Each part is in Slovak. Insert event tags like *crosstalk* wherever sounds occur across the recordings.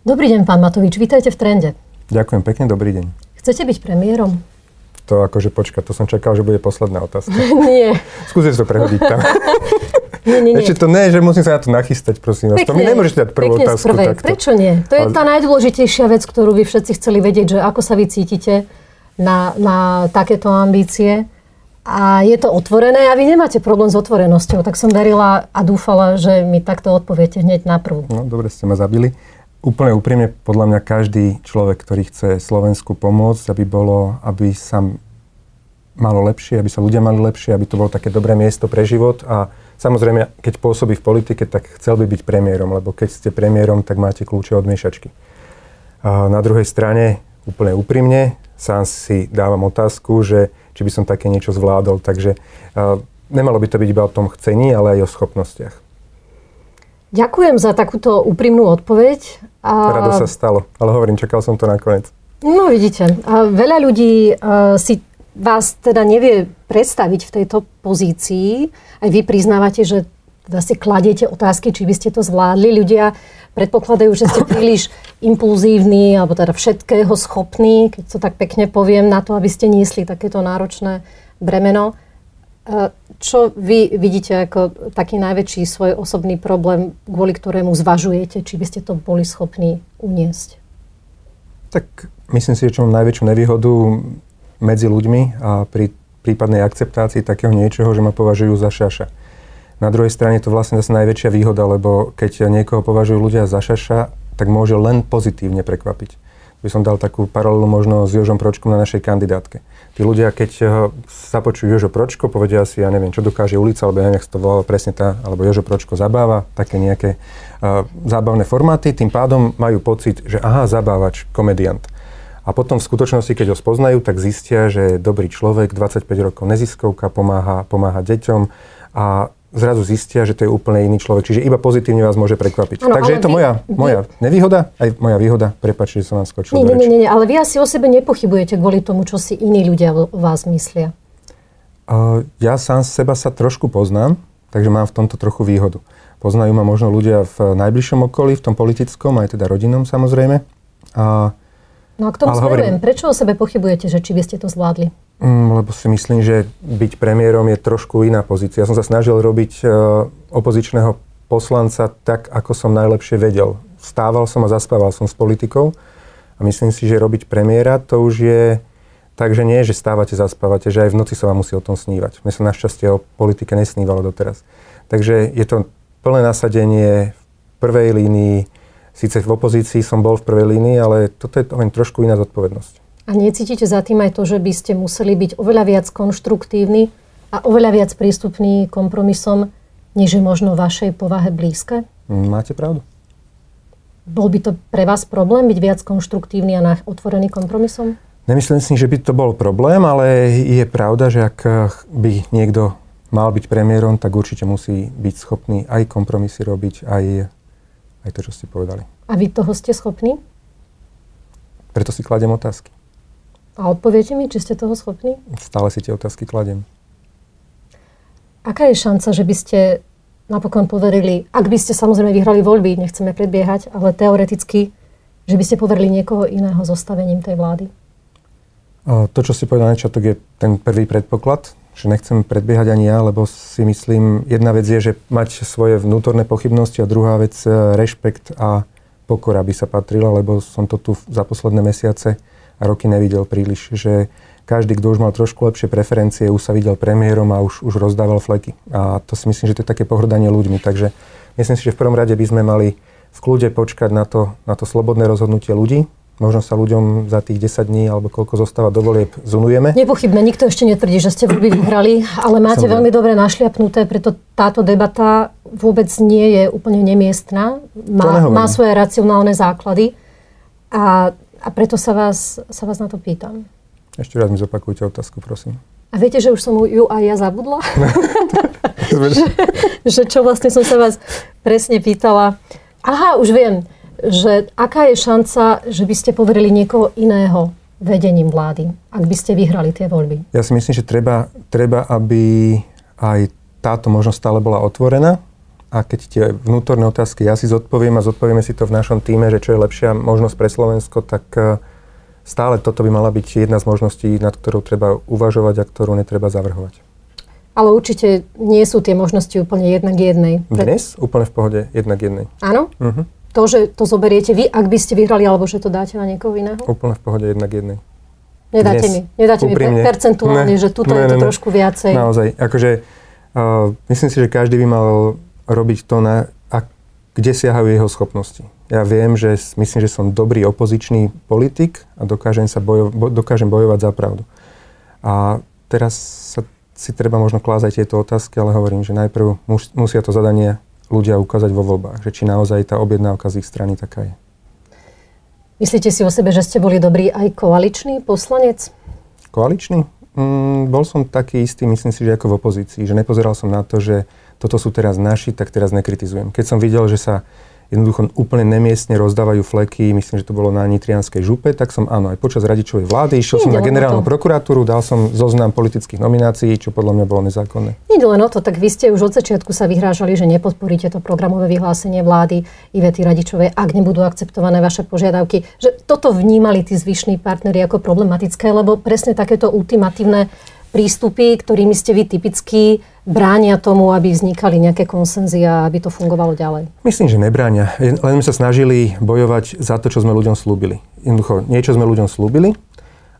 Dobrý deň, pán Matovič, vítajte v Trende. Ďakujem pekne, dobrý deň. Chcete byť premiérom? To akože počka, to som čakal, že bude posledná otázka. *laughs* nie. Skúste to prehodiť tam. *laughs* nie, nie, nie. Ešte to nie, že musím sa na to nachystať, prosím vás. To mi nemôžete dať prvú otázku takto. Prečo nie? To je tá najdôležitejšia vec, ktorú vy všetci chceli vedieť, že ako sa vy cítite na, na takéto ambície. A je to otvorené a vy nemáte problém s otvorenosťou. Tak som verila a dúfala, že mi takto odpoviete hneď na prvú. No, dobre ste ma zabili úplne úprimne, podľa mňa každý človek, ktorý chce Slovensku pomôcť, aby bolo, aby sa malo lepšie, aby sa ľudia mali lepšie, aby to bolo také dobré miesto pre život a samozrejme, keď pôsobí v politike, tak chcel by byť premiérom, lebo keď ste premiérom, tak máte kľúče od miešačky. A na druhej strane, úplne úprimne, sám si dávam otázku, že či by som také niečo zvládol, takže nemalo by to byť iba o tom chcení, ale aj o schopnostiach. Ďakujem za takúto úprimnú odpoveď. A... Rado sa stalo, ale hovorím, čakal som to nakoniec. No vidíte, a veľa ľudí uh, si vás teda nevie predstaviť v tejto pozícii. Aj vy priznávate, že teda si kladiete otázky, či by ste to zvládli. Ľudia predpokladajú, že ste *laughs* príliš impulzívni alebo teda všetkého schopní, keď to tak pekne poviem, na to, aby ste niesli takéto náročné bremeno. Čo vy vidíte ako taký najväčší svoj osobný problém, kvôli ktorému zvažujete, či by ste to boli schopní uniesť? Tak myslím si, že čo mám najväčšiu nevýhodu medzi ľuďmi a pri prípadnej akceptácii takého niečoho, že ma považujú za šaša. Na druhej strane to vlastne zase najväčšia výhoda, lebo keď niekoho považujú ľudia za šaša, tak môže len pozitívne prekvapiť by som dal takú paralelu možno s Jožom Pročkom na našej kandidátke. Tí ľudia, keď sa počujú Jožo Pročko, povedia si, ja neviem, čo dokáže ulica, alebo ja neviem, to volalo presne tá, alebo Jožo Pročko zabáva, také nejaké uh, zábavné formáty, tým pádom majú pocit, že aha, zabávač, komediant. A potom v skutočnosti, keď ho spoznajú, tak zistia, že je dobrý človek, 25 rokov neziskovka, pomáha, pomáha deťom a zrazu zistia, že to je úplne iný človek. Čiže iba pozitívne vás môže prekvapiť. Ano, Takže je to vy, moja, moja nevýhoda, aj moja výhoda. Prepačte, že som vám skočil nie, nie, nie, nie, ale vy asi o sebe nepochybujete kvôli tomu, čo si iní ľudia o vás myslia. Uh, ja sám seba sa trošku poznám, takže mám v tomto trochu výhodu. Poznajú ma možno ľudia v najbližšom okolí, v tom politickom, aj teda rodinom samozrejme. A, no a k tomu smerujem. Prečo o sebe pochybujete, že či by ste to zvládli? Mm, lebo si myslím, že byť premiérom je trošku iná pozícia. Ja som sa snažil robiť e, opozičného poslanca tak, ako som najlepšie vedel. Stával som a zaspával som s politikou a myslím si, že robiť premiéra to už je tak, že nie, že stávate, zaspávate, že aj v noci sa vám musí o tom snívať. Mne sa našťastie o politike nesnívalo doteraz. Takže je to plné nasadenie v prvej línii. Síce v opozícii som bol v prvej línii, ale toto je len trošku iná zodpovednosť. A necítite za tým aj to, že by ste museli byť oveľa viac konštruktívni a oveľa viac prístupní kompromisom, než je možno vašej povahe blízke? Máte pravdu. Bol by to pre vás problém byť viac konštruktívny a otvorený kompromisom? Nemyslím si, že by to bol problém, ale je pravda, že ak by niekto mal byť premiérom, tak určite musí byť schopný aj kompromisy robiť, aj, aj to, čo ste povedali. A vy toho ste schopní? Preto si kladem otázky. A odpoviete mi, či ste toho schopní? Stále si tie otázky kladem. Aká je šanca, že by ste napokon poverili, ak by ste samozrejme vyhrali voľby, nechceme predbiehať, ale teoreticky, že by ste poverili niekoho iného zostavením tej vlády? To, čo si povedal na začiatok, je ten prvý predpoklad, že nechcem predbiehať ani ja, lebo si myslím, jedna vec je, že mať svoje vnútorné pochybnosti a druhá vec, e, rešpekt a pokora by sa patrila, lebo som to tu za posledné mesiace a roky nevidel príliš, že každý, kto už mal trošku lepšie preferencie, už sa videl premiérom a už, už rozdával fleky. A to si myslím, že to je také pohrdanie ľuďmi. Takže myslím si, že v prvom rade by sme mali v kľude počkať na to, na to slobodné rozhodnutie ľudí. Možno sa ľuďom za tých 10 dní alebo koľko zostáva do volieb zunujeme. Nepochybne, nikto ešte netvrdí, že ste voľby vyhrali, ale máte Som veľmi dobre našliapnuté, preto táto debata vôbec nie je úplne nemiestná. Má, má svoje racionálne základy. A a preto sa vás, sa vás na to pýtam. Ešte raz mi zopakujte otázku, prosím. A viete, že už som ju aj ja zabudla? *laughs* *laughs* že, že čo vlastne som sa vás presne pýtala. Aha, už viem, že aká je šanca, že by ste poverili niekoho iného vedením vlády, ak by ste vyhrali tie voľby? Ja si myslím, že treba, treba aby aj táto možnosť stále bola otvorená a keď tie vnútorné otázky ja si zodpoviem a zodpovieme si to v našom týme, že čo je lepšia možnosť pre Slovensko, tak e, stále toto by mala byť jedna z možností, nad ktorou treba uvažovať a ktorú netreba zavrhovať. Ale určite nie sú tie možnosti úplne jednak jednej. Dnes úplne v pohode jednak jednej. Áno? Uh-huh. To, že to zoberiete vy, ak by ste vyhrali, alebo že to dáte na niekoho iného? Úplne v pohode jednak jednej. Nedáte Dnes, mi, nedáte úprimne. mi percentuálne, ne, že tuto ne, je to ne, trošku viacej. Naozaj, akože uh, myslím si, že každý by mal robiť to, na, a, kde siahajú jeho schopnosti. Ja viem, že myslím, že som dobrý opozičný politik a dokážem, sa bojo, bo, dokážem bojovať za pravdu. A teraz sa, si treba možno klázať tieto otázky, ale hovorím, že najprv mus, musia to zadanie ľudia ukázať vo voľbách, že či naozaj tá objednávka z ich strany taká je. Myslíte si o sebe, že ste boli dobrý aj koaličný poslanec? Koaličný? Mm, bol som taký istý, myslím si, že ako v opozícii, že nepozeral som na to, že toto sú teraz naši, tak teraz nekritizujem. Keď som videl, že sa jednoducho úplne nemiestne rozdávajú fleky, myslím, že to bolo na Nitrianskej župe, tak som áno, aj počas radičovej vlády išiel som na generálnu prokuratúru, dal som zoznam politických nominácií, čo podľa mňa bolo nezákonné. Nie len o to, tak vy ste už od začiatku sa vyhrážali, že nepodporíte to programové vyhlásenie vlády Ivety Radičovej, ak nebudú akceptované vaše požiadavky. Že toto vnímali tí zvyšní partneri ako problematické, lebo presne takéto ultimatívne prístupy, ktorými ste vy typicky bránia tomu, aby vznikali nejaké konsenzy a aby to fungovalo ďalej? Myslím, že nebránia. Len sme sa snažili bojovať za to, čo sme ľuďom slúbili. Jednoducho, niečo sme ľuďom slúbili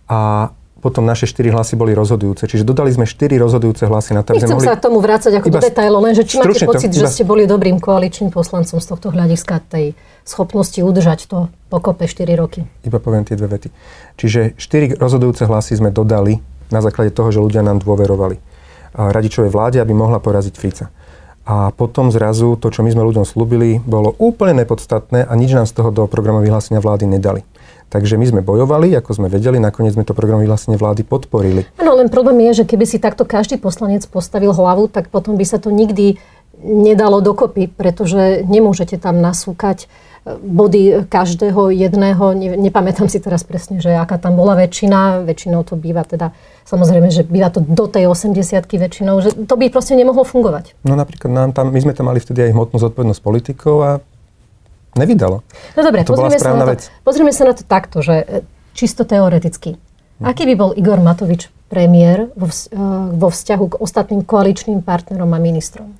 a potom naše štyri hlasy boli rozhodujúce. Čiže dodali sme štyri rozhodujúce hlasy na to, Nechcem mohli... sa tomu vrácať ako iba, do detailov, lenže či máte pocit, to, iba... že ste boli dobrým koaličným poslancom z tohto hľadiska tej schopnosti udržať to pokope 4 roky? Iba poviem tie dve vety. Čiže štyri rozhodujúce hlasy sme dodali na základe toho, že ľudia nám dôverovali. Radičovej vláde, aby mohla poraziť Fica. A potom zrazu to, čo my sme ľuďom slúbili, bolo úplne nepodstatné a nič nám z toho do programu vyhlásenia vlády nedali. Takže my sme bojovali, ako sme vedeli, nakoniec sme to program vyhlásenie vlády podporili. Áno, len problém je, že keby si takto každý poslanec postavil hlavu, tak potom by sa to nikdy nedalo dokopy, pretože nemôžete tam nasúkať body každého jedného. Ne, nepamätám si teraz presne, že aká tam bola väčšina. Väčšinou to býva teda, samozrejme, že býva to do tej 80 väčšinou, že to by proste nemohlo fungovať. No napríklad nám tam, my sme tam mali vtedy aj hmotnú zodpovednosť politikov a nevydalo. No dobre, pozrieme sa, na to, pozrieme sa na to takto, že e, čisto teoreticky. Hm. Aký by bol Igor Matovič premiér vo, e, vo vzťahu k ostatným koaličným partnerom a ministrom?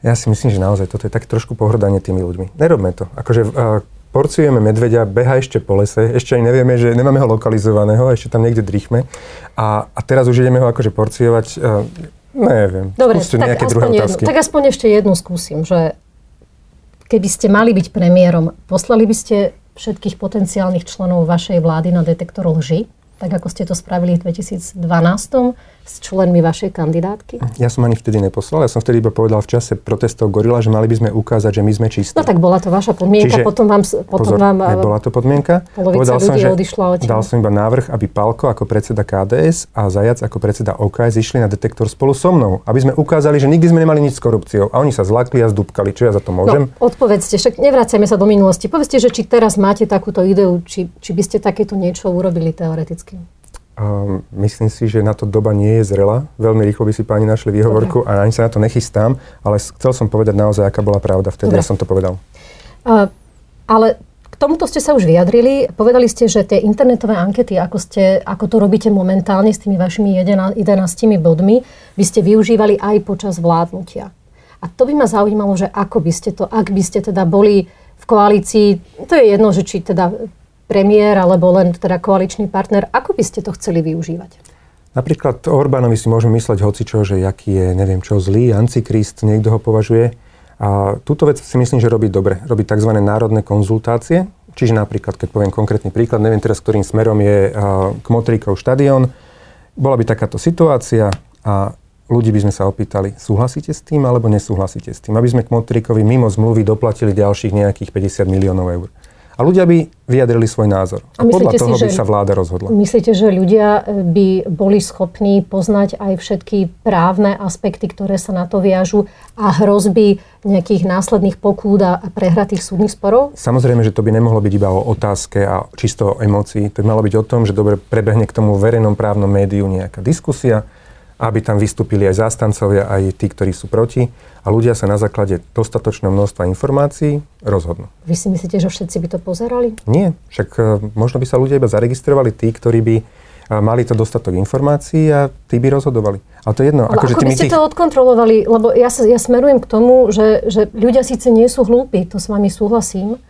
Ja si myslím, že naozaj toto je tak trošku pohrdanie tými ľuďmi. Nerobme to. Akože uh, porciujeme medveďa, beha ešte po lese, ešte aj nevieme, že nemáme ho lokalizovaného, ešte tam niekde drychme. A, a teraz už ideme ho akože porciovať, uh, neviem. Dobre, tak, nejaké druhé jednu, tak aspoň ešte jednu skúsim, že keby ste mali byť premiérom, poslali by ste všetkých potenciálnych členov vašej vlády na detektor lži? tak ako ste to spravili v 2012 s členmi vašej kandidátky? Ja som ani vtedy neposlal, ja som vtedy iba povedal v čase protestov Gorila, že mali by sme ukázať, že my sme čistí. No tak bola to vaša podmienka, Čiže, potom vám... Potom pozor, vám nebola to podmienka. Povedal som, že odišla dal som iba návrh, aby Palko ako predseda KDS a Zajac ako predseda OK zišli na detektor spolu so mnou, aby sme ukázali, že nikdy sme nemali nič s korupciou. A oni sa zlakli a zdúbkali. Čo ja za to môžem? No, odpovedzte, však nevrácame sa do minulosti. Povedzte, že či teraz máte takúto ideu, či, či by ste takéto niečo urobili teoreticky. Um, myslím si, že na to doba nie je zrela. Veľmi rýchlo by si páni našli výhovorku Dobre. a ani sa na to nechystám, ale chcel som povedať naozaj, aká bola pravda. Vtedy Dobre. ja som to povedal. Uh, ale k tomuto ste sa už vyjadrili. Povedali ste, že tie internetové ankety, ako, ste, ako to robíte momentálne s tými vašimi 11 bodmi, by ste využívali aj počas vládnutia. A to by ma zaujímalo, že ako by ste to, ak by ste teda boli v koalícii, to je jedno, že či teda premiér alebo len teda koaličný partner. Ako by ste to chceli využívať? Napríklad Orbánovi si môžeme mysleť hocičo, že jaký je, neviem čo, zlý, antikrist, niekto ho považuje. A túto vec si myslím, že robí dobre. Robí tzv. národné konzultácie. Čiže napríklad, keď poviem konkrétny príklad, neviem teraz, ktorým smerom je Kmotríkov štadión, bola by takáto situácia a ľudí by sme sa opýtali, súhlasíte s tým alebo nesúhlasíte s tým, aby sme Kmotríkovi mimo zmluvy doplatili ďalších nejakých 50 miliónov eur a ľudia by vyjadrili svoj názor. A, a podľa toho si, by sa vláda rozhodla. Myslíte, že ľudia e, by boli schopní poznať aj všetky právne aspekty, ktoré sa na to viažu a hrozby nejakých následných pokút a prehratých súdnych sporov? Samozrejme, že to by nemohlo byť iba o otázke a čisto o emócii. To by malo byť o tom, že dobre prebehne k tomu verejnom právnom médiu nejaká diskusia, aby tam vystúpili aj zástancovia, aj tí, ktorí sú proti a ľudia sa na základe dostatočného množstva informácií rozhodnú. Vy si myslíte, že všetci by to pozerali? Nie, však e, možno by sa ľudia iba zaregistrovali tí, ktorí by e, mali to dostatok informácií a tí by rozhodovali. Ale to je jedno. Ale akože ako by ste tých... to odkontrolovali? Lebo ja, sa, ja smerujem k tomu, že, že ľudia síce nie sú hlúpi, to s vami súhlasím,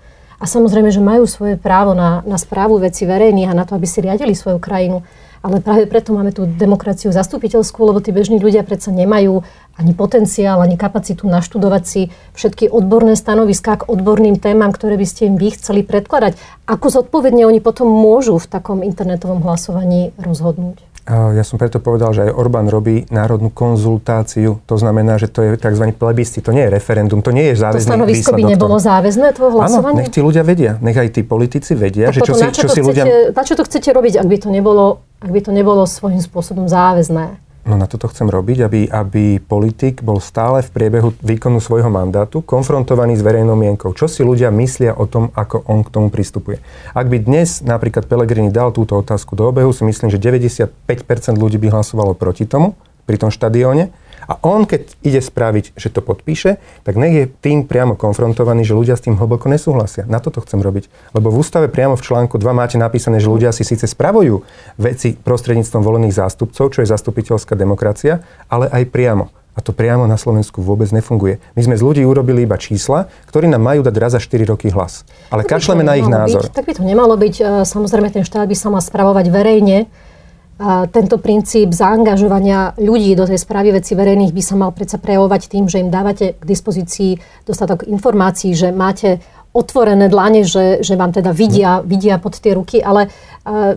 a samozrejme, že majú svoje právo na, na správu veci verejných a na to, aby si riadili svoju krajinu. Ale práve preto máme tú demokraciu zastupiteľskú, lebo tí bežní ľudia predsa nemajú ani potenciál, ani kapacitu naštudovať si všetky odborné stanoviská k odborným témam, ktoré by ste im vy chceli predkladať. Ako zodpovedne oni potom môžu v takom internetovom hlasovaní rozhodnúť? Ja som preto povedal, že aj Orbán robí národnú konzultáciu. To znamená, že to je tzv. plebiscit, to nie je referendum, to nie je záväzný To stanovisko by nebolo záväzné, to hlasovanie? Áno, nech tí ľudia vedia, nech aj tí politici vedia, tak že čo si, čo, si ľudia... Na čo to chcete robiť, ak by to nebolo, ak by to nebolo svojím spôsobom záväzné? No na toto chcem robiť, aby, aby politik bol stále v priebehu výkonu svojho mandátu konfrontovaný s verejnou mienkou. Čo si ľudia myslia o tom, ako on k tomu pristupuje. Ak by dnes napríklad Pelegrini dal túto otázku do obehu, si myslím, že 95% ľudí by hlasovalo proti tomu pri tom štadióne a on, keď ide spraviť, že to podpíše, tak nech je tým priamo konfrontovaný, že ľudia s tým hlboko nesúhlasia. Na toto chcem robiť. Lebo v ústave priamo v článku 2 máte napísané, že ľudia si síce spravujú veci prostredníctvom volených zástupcov, čo je zastupiteľská demokracia, ale aj priamo. A to priamo na Slovensku vôbec nefunguje. My sme z ľudí urobili iba čísla, ktorí nám majú dať raz za 4 roky hlas. Ale kašleme na ich názor. Byť, tak by to nemalo byť. E, samozrejme, ten štát by sa mal spravovať verejne tento princíp zaangažovania ľudí do tej správy veci verejných by sa mal predsa prejavovať tým, že im dávate k dispozícii dostatok informácií, že máte otvorené dlane, že, že vám teda vidia, vidia pod tie ruky, ale uh,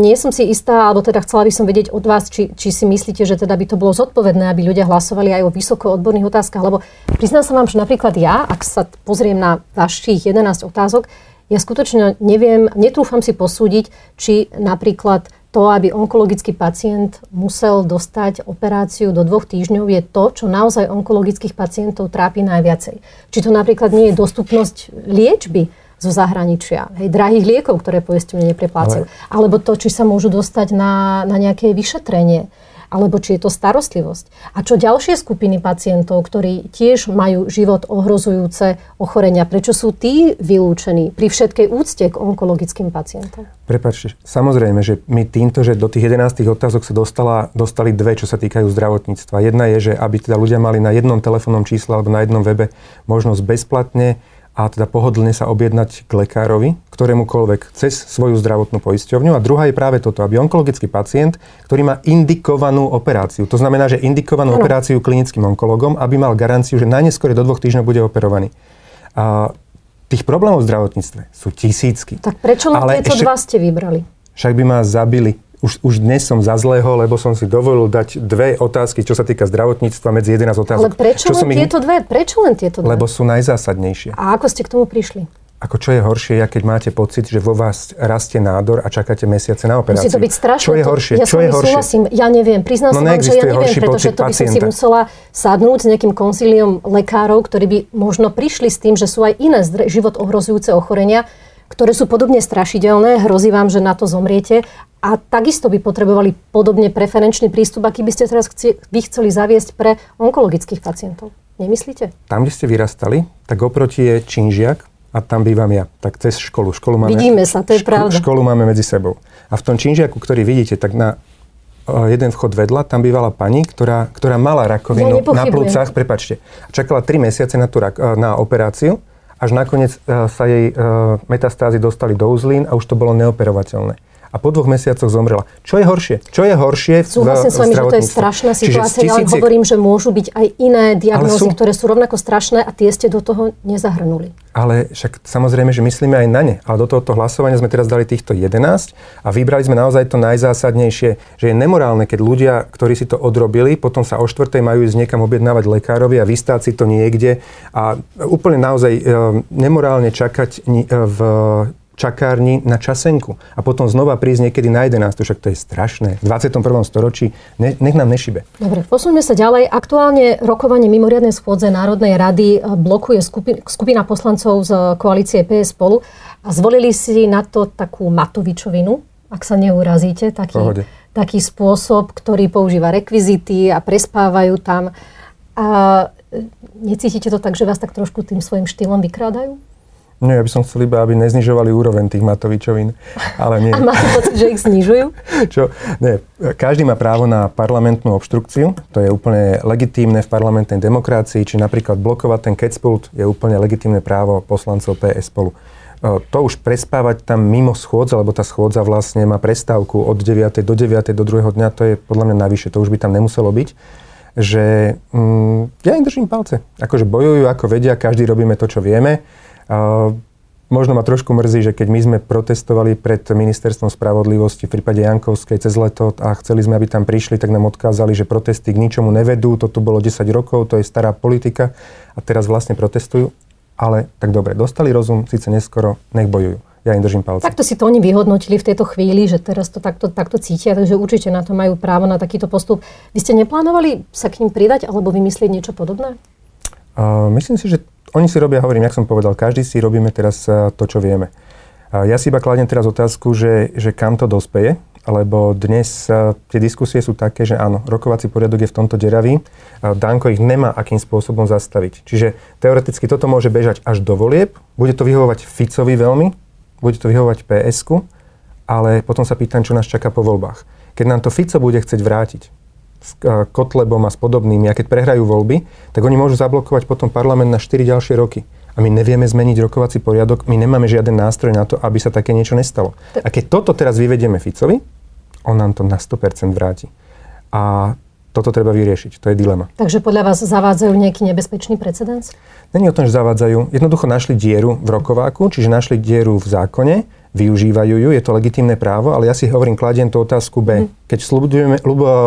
nie som si istá, alebo teda chcela by som vedieť od vás, či, či si myslíte, že teda by to bolo zodpovedné, aby ľudia hlasovali aj o vysoko odborných otázkach, lebo priznám sa vám, že napríklad ja, ak sa pozriem na vašich 11 otázok, ja skutočne neviem, netrúfam si posúdiť, či napríklad to, aby onkologický pacient musel dostať operáciu do dvoch týždňov, je to, čo naozaj onkologických pacientov trápi najviacej. Či to napríklad nie je dostupnosť liečby zo zahraničia, hej, drahých liekov, ktoré poisťovne nepreplácajú, Ale... alebo to, či sa môžu dostať na, na nejaké vyšetrenie alebo či je to starostlivosť. A čo ďalšie skupiny pacientov, ktorí tiež majú život ohrozujúce ochorenia, prečo sú tí vylúčení pri všetkej úcte k onkologickým pacientom? Prepačte, samozrejme, že my týmto, že do tých 11 otázok sa dostala, dostali dve, čo sa týkajú zdravotníctva. Jedna je, že aby teda ľudia mali na jednom telefónnom čísle alebo na jednom webe možnosť bezplatne a teda pohodlne sa objednať k lekárovi, ktorémukoľvek cez svoju zdravotnú poisťovňu. A druhá je práve toto, aby onkologický pacient, ktorý má indikovanú operáciu, to znamená, že indikovanú ano. operáciu klinickým onkologom, aby mal garanciu, že najneskôr do dvoch týždňov bude operovaný. A tých problémov v zdravotníctve sú tisícky. Tak prečo len tieto ešte, dva ste vybrali? Však by ma zabili už, už dnes som za zlého, lebo som si dovolil dať dve otázky, čo sa týka zdravotníctva medzi 11 otázok. Ale prečo čo len tieto ich... dve? Prečo len tieto dve? Lebo sú najzásadnejšie. A ako ste k tomu prišli? Ako čo je horšie, ja keď máte pocit, že vo vás rastie nádor a čakáte mesiace na operáciu. Musí to byť strašné. Čo je horšie? Ja čo je horšie? súhlasím. Ja neviem. Priznám no, sa vám, že ja neviem, pretože to by som si musela sadnúť s nejakým konsíliom lekárov, ktorí by možno prišli s tým, že sú aj iné život ohrozujúce ochorenia, ktoré sú podobne strašidelné, hrozí vám, že na to zomriete a takisto by potrebovali podobne preferenčný prístup, aký by ste teraz chci, vy chceli zaviesť pre onkologických pacientov. Nemyslíte? Tam, kde ste vyrastali, tak oproti je Činžiak a tam bývam ja. Tak cez školu. školu máme, Vidíme sa, to je ško- pravda. Školu máme medzi sebou. A v tom Činžiaku, ktorý vidíte, tak na jeden vchod vedľa, tam bývala pani, ktorá, ktorá mala rakovinu ja na plúcach, prepačte, čakala 3 mesiace na, tú, na operáciu, až nakoniec sa jej metastázy dostali do uzlín a už to bolo neoperovateľné a po dvoch mesiacoch zomrela. Čo je horšie? Čo je horšie v Súhlasím s vami, že to je strašná situácia. Ja len hovorím, že môžu byť aj iné diagnózy, sú... ktoré sú rovnako strašné a tie ste do toho nezahrnuli. Ale však samozrejme, že myslíme aj na ne. Ale do tohoto hlasovania sme teraz dali týchto 11 a vybrali sme naozaj to najzásadnejšie, že je nemorálne, keď ľudia, ktorí si to odrobili, potom sa o štvrtej majú ísť niekam objednávať lekárovi a vystáť si to niekde a úplne naozaj e, nemorálne čakať v čakárni na časenku a potom znova prísť niekedy na 11. Však to je strašné. V 21. storočí ne, nech nám nešibe. Dobre, posuňme sa ďalej. Aktuálne rokovanie mimoriadnej schôdze Národnej rady eh, blokuje skupina, skupina poslancov z koalície PS spolu a zvolili si na to takú Matovičovinu, ak sa neurazíte, taký, taký spôsob, ktorý používa rekvizity a prespávajú tam. A e, necítite to tak, že vás tak trošku tým svojim štýlom vykrádajú? Nie, ja by som chcel iba, aby neznižovali úroveň tých Matovičovín, ale nie. A máte pocit, že ich znižujú? *laughs* Čo? Nie. Každý má právo na parlamentnú obštrukciu, to je úplne legitímne v parlamentnej demokracii, či napríklad blokovať ten kecpult je úplne legitímne právo poslancov PS spolu. To už prespávať tam mimo schôdza, lebo tá schôdza vlastne má prestávku od 9. do 9. do druhého dňa, to je podľa mňa navyše, to už by tam nemuselo byť že mm, ja im držím palce. Akože bojujú, ako vedia, každý robíme to, čo vieme. Možno ma trošku mrzí, že keď my sme protestovali pred ministerstvom spravodlivosti v prípade Jankovskej cez leto a chceli sme, aby tam prišli, tak nám odkázali, že protesty k ničomu nevedú, to tu bolo 10 rokov, to je stará politika a teraz vlastne protestujú. Ale tak dobre, dostali rozum, síce neskoro, nech bojujú. Ja im držím palce. Takto si to oni vyhodnotili v tejto chvíli, že teraz to takto, takto cítia, takže určite na to majú právo na takýto postup. Vy ste neplánovali sa k ním pridať alebo vymyslieť niečo podobné? Uh, myslím si, že oni si robia, hovorím, jak som povedal, každý si robíme teraz eh, to, čo vieme. Ja si iba kladem teraz otázku, že, že kam to dospeje, lebo dnes eh, tie diskusie sú také, že áno, rokovací poriadok je v tomto deravý, Danko ich nemá akým spôsobom zastaviť. Čiže teoreticky toto môže bežať až do volieb, bude to vyhovovať Ficovi veľmi, bude to vyhovovať ps ale potom sa pýtam, čo nás čaká po voľbách. Keď nám to Fico bude chcieť vrátiť, s Kotlebom a s podobnými, a keď prehrajú voľby, tak oni môžu zablokovať potom parlament na 4 ďalšie roky. A my nevieme zmeniť rokovací poriadok, my nemáme žiaden nástroj na to, aby sa také niečo nestalo. A keď toto teraz vyvedieme Ficovi, on nám to na 100% vráti. A toto treba vyriešiť. To je dilema. Takže podľa vás zavádzajú nejaký nebezpečný precedens? Není o tom, že zavádzajú. Jednoducho našli dieru v rokováku, čiže našli dieru v zákone, využívajú ju, je to legitímne právo, ale ja si hovorím, kladiem tú otázku B. Mhm. Keď slubujeme,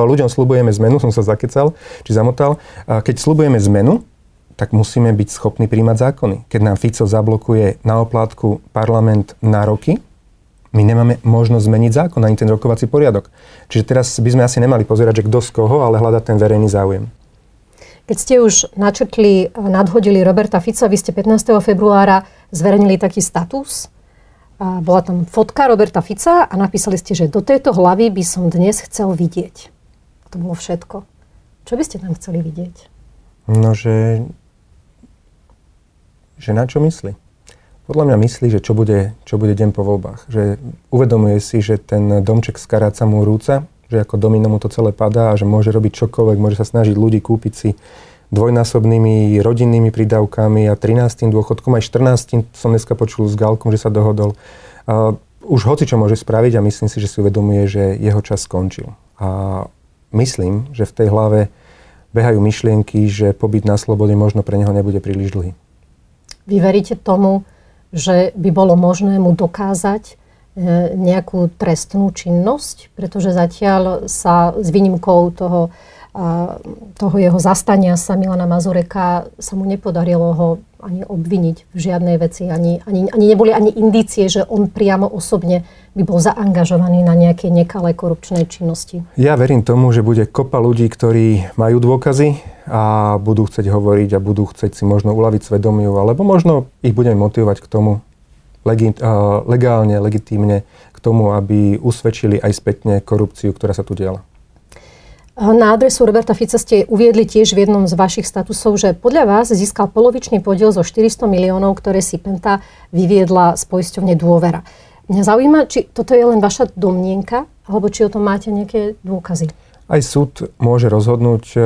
ľuďom slubujeme zmenu, som sa zakecal, či zamotal, keď slubujeme zmenu, tak musíme byť schopní príjmať zákony. Keď nám Fico zablokuje na oplátku parlament na roky, my nemáme možnosť zmeniť zákon, ani ten rokovací poriadok. Čiže teraz by sme asi nemali pozerať, že kto z koho, ale hľadať ten verejný záujem. Keď ste už načrtli, nadhodili Roberta Fica, vy ste 15. februára zverejnili taký status, a bola tam fotka Roberta Fica a napísali ste, že do tejto hlavy by som dnes chcel vidieť. To bolo všetko. Čo by ste tam chceli vidieť? No, že, že na čo myslí? Podľa mňa myslí, že čo bude, čo bude deň po voľbách. Že uvedomuje si, že ten domček z karáca mu rúca, že ako domino mu to celé padá a že môže robiť čokoľvek, môže sa snažiť ľudí kúpiť si dvojnásobnými rodinnými prídavkami a 13. dôchodkom, aj 14. som dneska počul s Galkom, že sa dohodol. Uh, už hoci čo môže spraviť a myslím si, že si uvedomuje, že jeho čas skončil. A myslím, že v tej hlave behajú myšlienky, že pobyt na slobode možno pre neho nebude príliš dlhý. Vy veríte tomu, že by bolo možné mu dokázať e, nejakú trestnú činnosť, pretože zatiaľ sa s výnimkou toho toho jeho zastania sa Milana Mazureka sa mu nepodarilo ho ani obviniť v žiadnej veci. Ani, ani, ani neboli ani indície, že on priamo osobne by bol zaangažovaný na nejakej nekalej korupčnej činnosti. Ja verím tomu, že bude kopa ľudí, ktorí majú dôkazy a budú chcieť hovoriť a budú chcieť si možno uľaviť svedomiu, alebo možno ich budeme motivovať k tomu legi- legálne, legitímne, k tomu, aby usvedčili aj spätne korupciu, ktorá sa tu diala. Na adresu Roberta Fica ste uviedli tiež v jednom z vašich statusov, že podľa vás získal polovičný podiel zo 400 miliónov, ktoré si Penta vyviedla z poisťovne Dôvera. Mňa zaujíma, či toto je len vaša domnienka, alebo či o tom máte nejaké dôkazy. Aj súd môže rozhodnúť, e,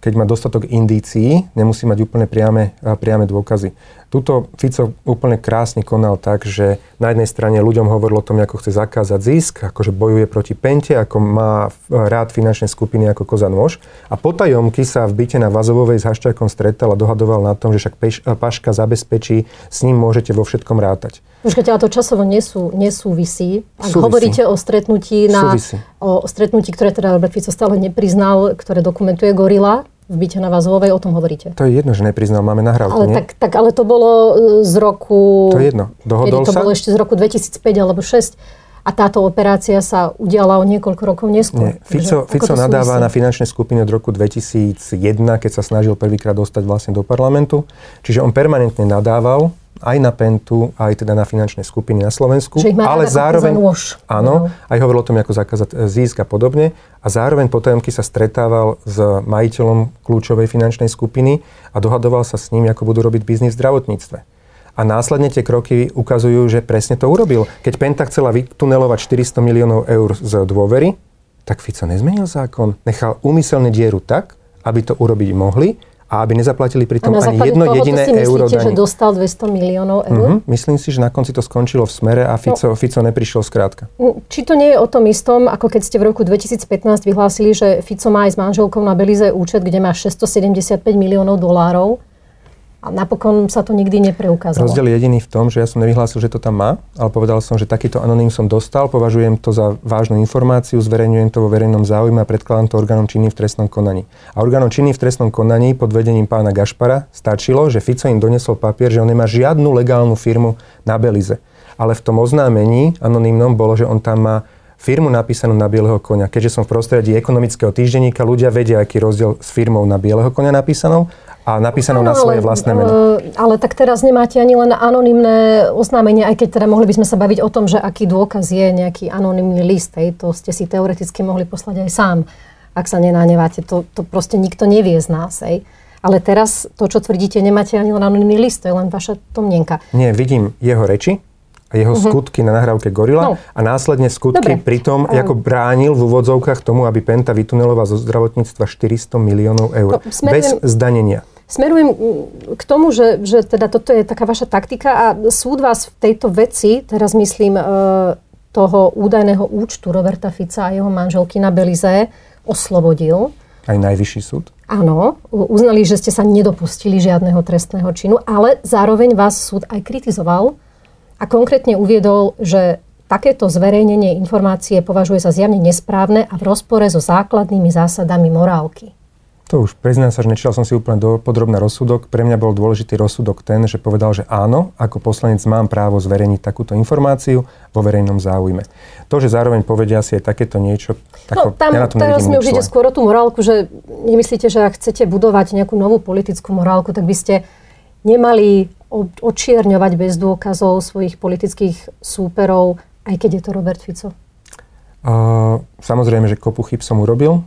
keď má dostatok indícií, nemusí mať úplne priame, priame dôkazy. Tuto Fico úplne krásne konal tak, že na jednej strane ľuďom hovoril o tom, ako chce zakázať zisk, akože bojuje proti pente, ako má rád finančné skupiny ako koza nôž. A potajomky sa v byte na Vazovovej s Haščákom stretal a dohadoval na tom, že však peš, Paška zabezpečí, s ním môžete vo všetkom rátať. Počkajte, ale to časovo nesú, nesúvisí. Ak súvisí. hovoríte o stretnutí, na, o stretnutí, ktoré teda Robert Fico stále nepriznal, ktoré dokumentuje Gorila, v byte na Vazovej, o tom hovoríte. To je jedno, že nepriznal, máme nahrávku, ale nie? Tak, tak, ale to bolo e, z roku... To je jedno, dohodol to sa? bolo ešte z roku 2005 alebo 2006 a táto operácia sa udiala o niekoľko rokov neskôr. Nie. Fico, Takže, Fico nadáva na finančné skupiny od roku 2001, keď sa snažil prvýkrát dostať vlastne do parlamentu. Čiže on permanentne nadával aj na Pentu, aj teda na finančné skupiny na Slovensku. Že ich má ale zároveň, nôž. áno, aj hovoril o tom, ako zakázať e, zisk a podobne. A zároveň potajomky sa stretával s majiteľom kľúčovej finančnej skupiny a dohadoval sa s ním, ako budú robiť biznis v zdravotníctve. A následne tie kroky ukazujú, že presne to urobil. Keď Penta chcela vytunelovať 400 miliónov eur z dôvery, tak Fico nezmenil zákon. Nechal úmyselne dieru tak, aby to urobiť mohli a aby nezaplatili pri tom ani jedno jediné si euro myslíte, že dostal 200 miliónov eur? Uh-huh. Myslím si, že na konci to skončilo v smere a Fico, no, Fico neprišiel skrátka. Či to nie je o tom istom, ako keď ste v roku 2015 vyhlásili, že Fico má aj s manželkou na Belize účet, kde má 675 miliónov dolárov a napokon sa to nikdy nepreukázalo. Rozdiel je jediný v tom, že ja som nevyhlásil, že to tam má, ale povedal som, že takýto anonym som dostal, považujem to za vážnu informáciu, zverejňujem to vo verejnom záujme a predkladám to orgánom činným v trestnom konaní. A orgánom činným v trestnom konaní pod vedením pána Gašpara stačilo, že Fico im donesol papier, že on nemá žiadnu legálnu firmu na Belize. Ale v tom oznámení anonymnom bolo, že on tam má firmu napísanú na bieleho konia. Keďže som v prostredí ekonomického týždenníka, ľudia vedia, aký rozdiel s firmou na bieleho konia napísanou a napísanou no, na svoje vlastné meno. Ale, ale tak teraz nemáte ani len anonimné oznámenie, aj keď teda mohli by sme sa baviť o tom, že aký dôkaz je nejaký anonimný list. Hej, to ste si teoreticky mohli poslať aj sám, ak sa nenáneváte. To, to proste nikto nevie z nás. Hej. Ale teraz to, čo tvrdíte, nemáte ani len anonimný list, to je len vaša tomnienka. Nie, vidím jeho reči, a jeho uh-huh. skutky na nahrávke Gorila no. a následne skutky Dobre. pri tom, ako bránil v úvodzovkách tomu, aby Penta vytuneloval zo zdravotníctva 400 miliónov eur. No, smerujem, bez zdanenia. Smerujem k tomu, že, že teda toto je taká vaša taktika a súd vás v tejto veci, teraz myslím e, toho údajného účtu Roberta Fica a jeho manželky na Belize, oslobodil. Aj najvyšší súd? Áno, uznali, že ste sa nedopustili žiadneho trestného činu, ale zároveň vás súd aj kritizoval, a konkrétne uviedol, že takéto zverejnenie informácie považuje za zjavne nesprávne a v rozpore so základnými zásadami morálky. To už priznám sa, že nečítal som si úplne do, podrobný rozsudok. Pre mňa bol dôležitý rozsudok ten, že povedal, že áno, ako poslanec mám právo zverejniť takúto informáciu vo verejnom záujme. To, že zároveň povedia si aj takéto niečo, tak no, tam, ja na tom teraz mi už ide skôr o tú morálku, že nemyslíte, že ak chcete budovať nejakú novú politickú morálku, tak by ste nemali očierňovať bez dôkazov svojich politických súperov, aj keď je to Robert Fico? Uh, samozrejme, že kopu chyb som urobil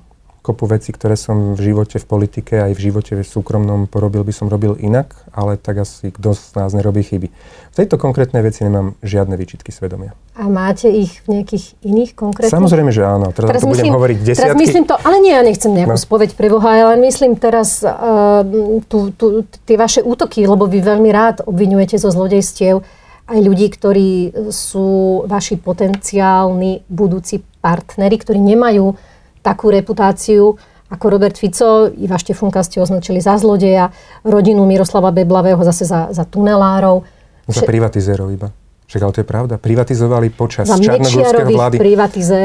kopu vecí, ktoré som v živote, v politike, aj v živote v súkromnom porobil, by som robil inak, ale tak asi kto z nás nerobí chyby. V tejto konkrétnej veci nemám žiadne výčitky svedomia. A máte ich v nejakých iných konkrétnych? Samozrejme, že áno. Teraz, teraz to myslím, budem hovoriť desiatky. Teraz myslím to, ale nie, ja nechcem nejakú no. spoveď pre Boha, ale myslím teraz uh, tu, tu, tie vaše útoky, lebo vy veľmi rád obvinujete zo zlodejstiev aj ľudí, ktorí sú vaši potenciálni budúci partneri, ktorí nemajú takú reputáciu ako Robert Fico. Iva Štefunka ste označili za zlodeja, rodinu Miroslava Beblavého zase za, za tunelárov. Za privatizérov iba. Však ale to je pravda. Privatizovali počas čarnogórského vlády.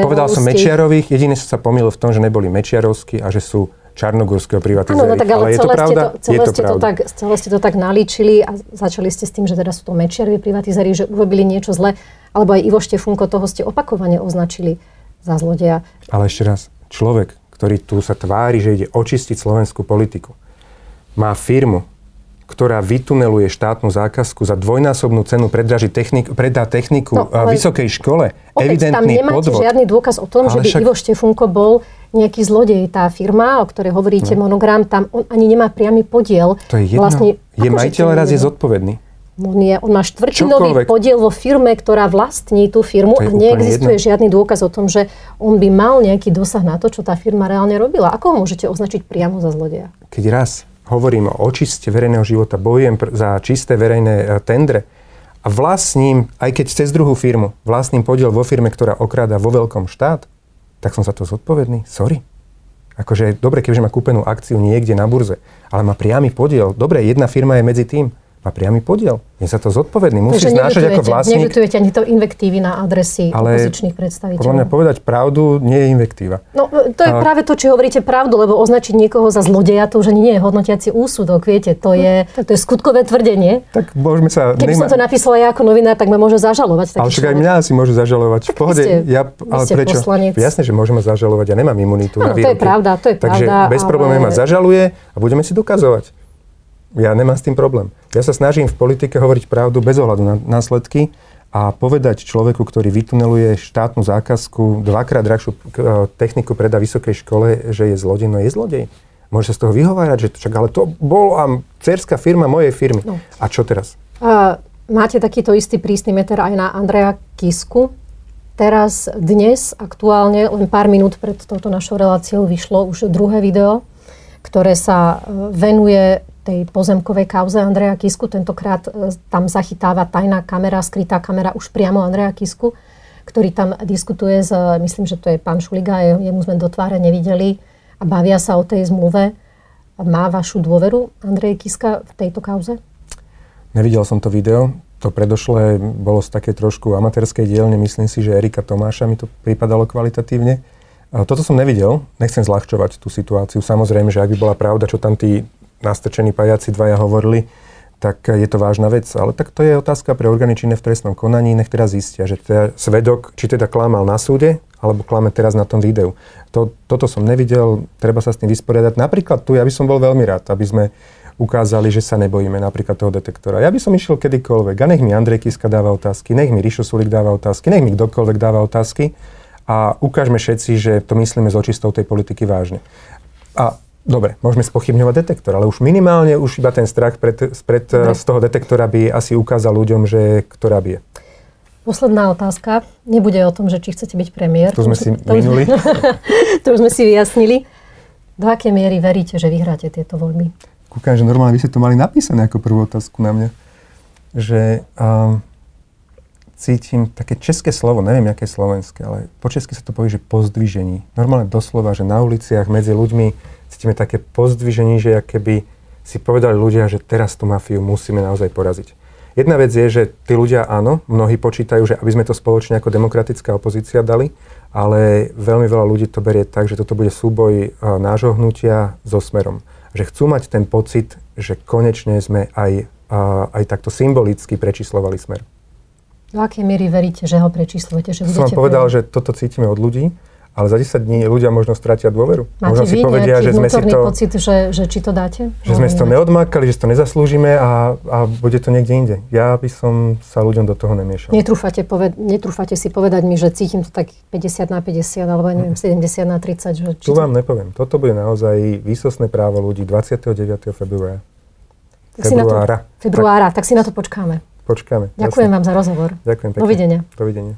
Povedal som Mečiarových, jediné sa pomýlil v tom, že neboli Mečiarovskí a že sú čarnogórskeho privatizári. Áno, no tak ale, ale je to pravda? To, celé, je to ste pravda. To tak, celé ste to tak nalíčili a začali ste s tým, že teda sú to Mečiarovi privatizári, že urobili niečo zle, alebo aj Ivo Štefunko, toho ste opakovane označili za zlodeja. Ale ešte raz, človek, ktorý tu sa tvári, že ide očistiť slovenskú politiku, má firmu, ktorá vytuneluje štátnu zákazku za dvojnásobnú cenu predraží technik, predá techniku no, vysokej škole. Opäť, evidentný tam nemáte podvod. žiadny dôkaz o tom, ale že by však... Ivo Štefunko bol nejaký zlodej. Tá firma, o ktorej hovoríte, no. monogram, tam on ani nemá priamy podiel. To je jedno. Vlastne, je majiteľ, raz je zodpovedný. On, je, on má štvrtinový Čokoľvek. podiel vo firme, ktorá vlastní tú firmu a neexistuje jedno. žiadny dôkaz o tom, že on by mal nejaký dosah na to, čo tá firma reálne robila. Ako ho môžete označiť priamo za zlodeja? Keď raz hovorím o očiste verejného života, bojujem za čisté verejné uh, tendre a vlastním, aj keď cez druhú firmu, vlastním podiel vo firme, ktorá okráda vo veľkom štát, tak som za to zodpovedný. Sorry. Akože dobre, keďže má kúpenú akciu niekde na burze, ale má priamy podiel. Dobre, jedna firma je medzi tým má priamy podiel. Je za to zodpovedný. Musí Takže znášať ako vlastník. Nevytujete ani to invektívy na adresy ale opozičných predstaviteľov. Podľa mňa povedať pravdu nie je invektíva. No to je a... práve to, či hovoríte pravdu, lebo označiť niekoho za zlodeja, to už ani nie je hodnotiaci úsudok, viete, to je, to je skutkové tvrdenie. Tak môžeme sa... Keby nema... som to napísala ja ako novinár, tak ma môže zažalovať. Ale však aj mňa si môže zažalovať. V pohode. Ste, ja, ale prečo? Poslanec. Jasne, že môžeme zažalovať. Ja nemám imunitu no, na to je pravda, to je Takže pravda. bez problémov ma zažaluje a budeme si dokazovať. Ja nemám s tým problém. Ja sa snažím v politike hovoriť pravdu bez ohľadu na následky a povedať človeku, ktorý vytuneluje štátnu zákazku, dvakrát drahšiu e, techniku predá vysokej škole, že je zlodej, no je zlodej. Môže sa z toho vyhovárať, že čak, ale to bola cerská firma mojej firmy. No. A čo teraz? A máte takýto istý prísny meter aj na Andreja Kisku. Teraz, dnes, aktuálne, len pár minút pred touto našou reláciou vyšlo už druhé video, ktoré sa e, venuje tej pozemkovej kauze Andreja Kisku. Tentokrát e, tam zachytáva tajná kamera, skrytá kamera už priamo Andreja Kisku, ktorý tam diskutuje s, myslím, že to je pán Šuliga, jemu sme do tváre nevideli a bavia sa o tej zmluve. Má vašu dôveru Andrej Kiska v tejto kauze? Nevidel som to video. To predošlé bolo z také trošku amatérskej dielne. Myslím si, že Erika Tomáša mi to pripadalo kvalitatívne. Toto som nevidel, nechcem zľahčovať tú situáciu. Samozrejme, že ak by bola pravda, čo tam tí nastrčení pajaci dvaja hovorili, tak je to vážna vec. Ale tak to je otázka pre orgány činné v trestnom konaní. Nech teraz zistia, že teda svedok, či teda klamal na súde, alebo klame teraz na tom videu. To, toto som nevidel, treba sa s tým vysporiadať. Napríklad tu, ja by som bol veľmi rád, aby sme ukázali, že sa nebojíme napríklad toho detektora. Ja by som išiel kedykoľvek a nech mi Andrej Kiska dáva otázky, nech mi Rišo Sulik dáva otázky, nech mi kdokoľvek dáva otázky a ukážme všetci, že to myslíme s očistou tej politiky vážne. A dobre, môžeme spochybňovať detektor, ale už minimálne už iba ten strach pred, pred, z toho detektora by asi ukázal ľuďom, že ktorá bije. Posledná otázka. Nebude o tom, že či chcete byť premiér. To sme si to minuli. *laughs* to už sme si vyjasnili. Do akej miery veríte, že vyhráte tieto voľby? Kúkam, že normálne by ste to mali napísané ako prvú otázku na mňa. Že um, cítim také české slovo, neviem, aké je slovenské, ale po česky sa to povie, že pozdvižení. Normálne doslova, že na uliciach medzi ľuďmi cítime také pozdvižení, že keby si povedali ľudia, že teraz tú mafiu musíme naozaj poraziť. Jedna vec je, že tí ľudia áno, mnohí počítajú, že aby sme to spoločne ako demokratická opozícia dali, ale veľmi veľa ľudí to berie tak, že toto bude súboj nášho hnutia so smerom. Že chcú mať ten pocit, že konečne sme aj, aj takto symbolicky prečíslovali smer. Do akej miery veríte, že ho prečíslujete? Že Som vám povedal, že toto cítime od ľudí, ale za 10 dní ľudia možno stratia dôveru. Máte možno si povedia, že sme si to... pocit, že, že či to dáte? Že sme si to neodmákali, že si to nezaslúžime a, a bude to niekde inde. Ja by som sa ľuďom do toho nemiešal. Netrúfate, poved, netrúfate si povedať mi, že cítim to tak 50 na 50 alebo neviem, 70 na 30. Že, tu vám nepoviem. Toto bude naozaj výsostné právo ľudí 29. februára. Tak februára. Si na to, februára, tak, tak si na to počkáme. Počkáme. Ďakujem jasne. vám za rozhovor. Ďakujem pekne. Dovidenia. Dovidenia.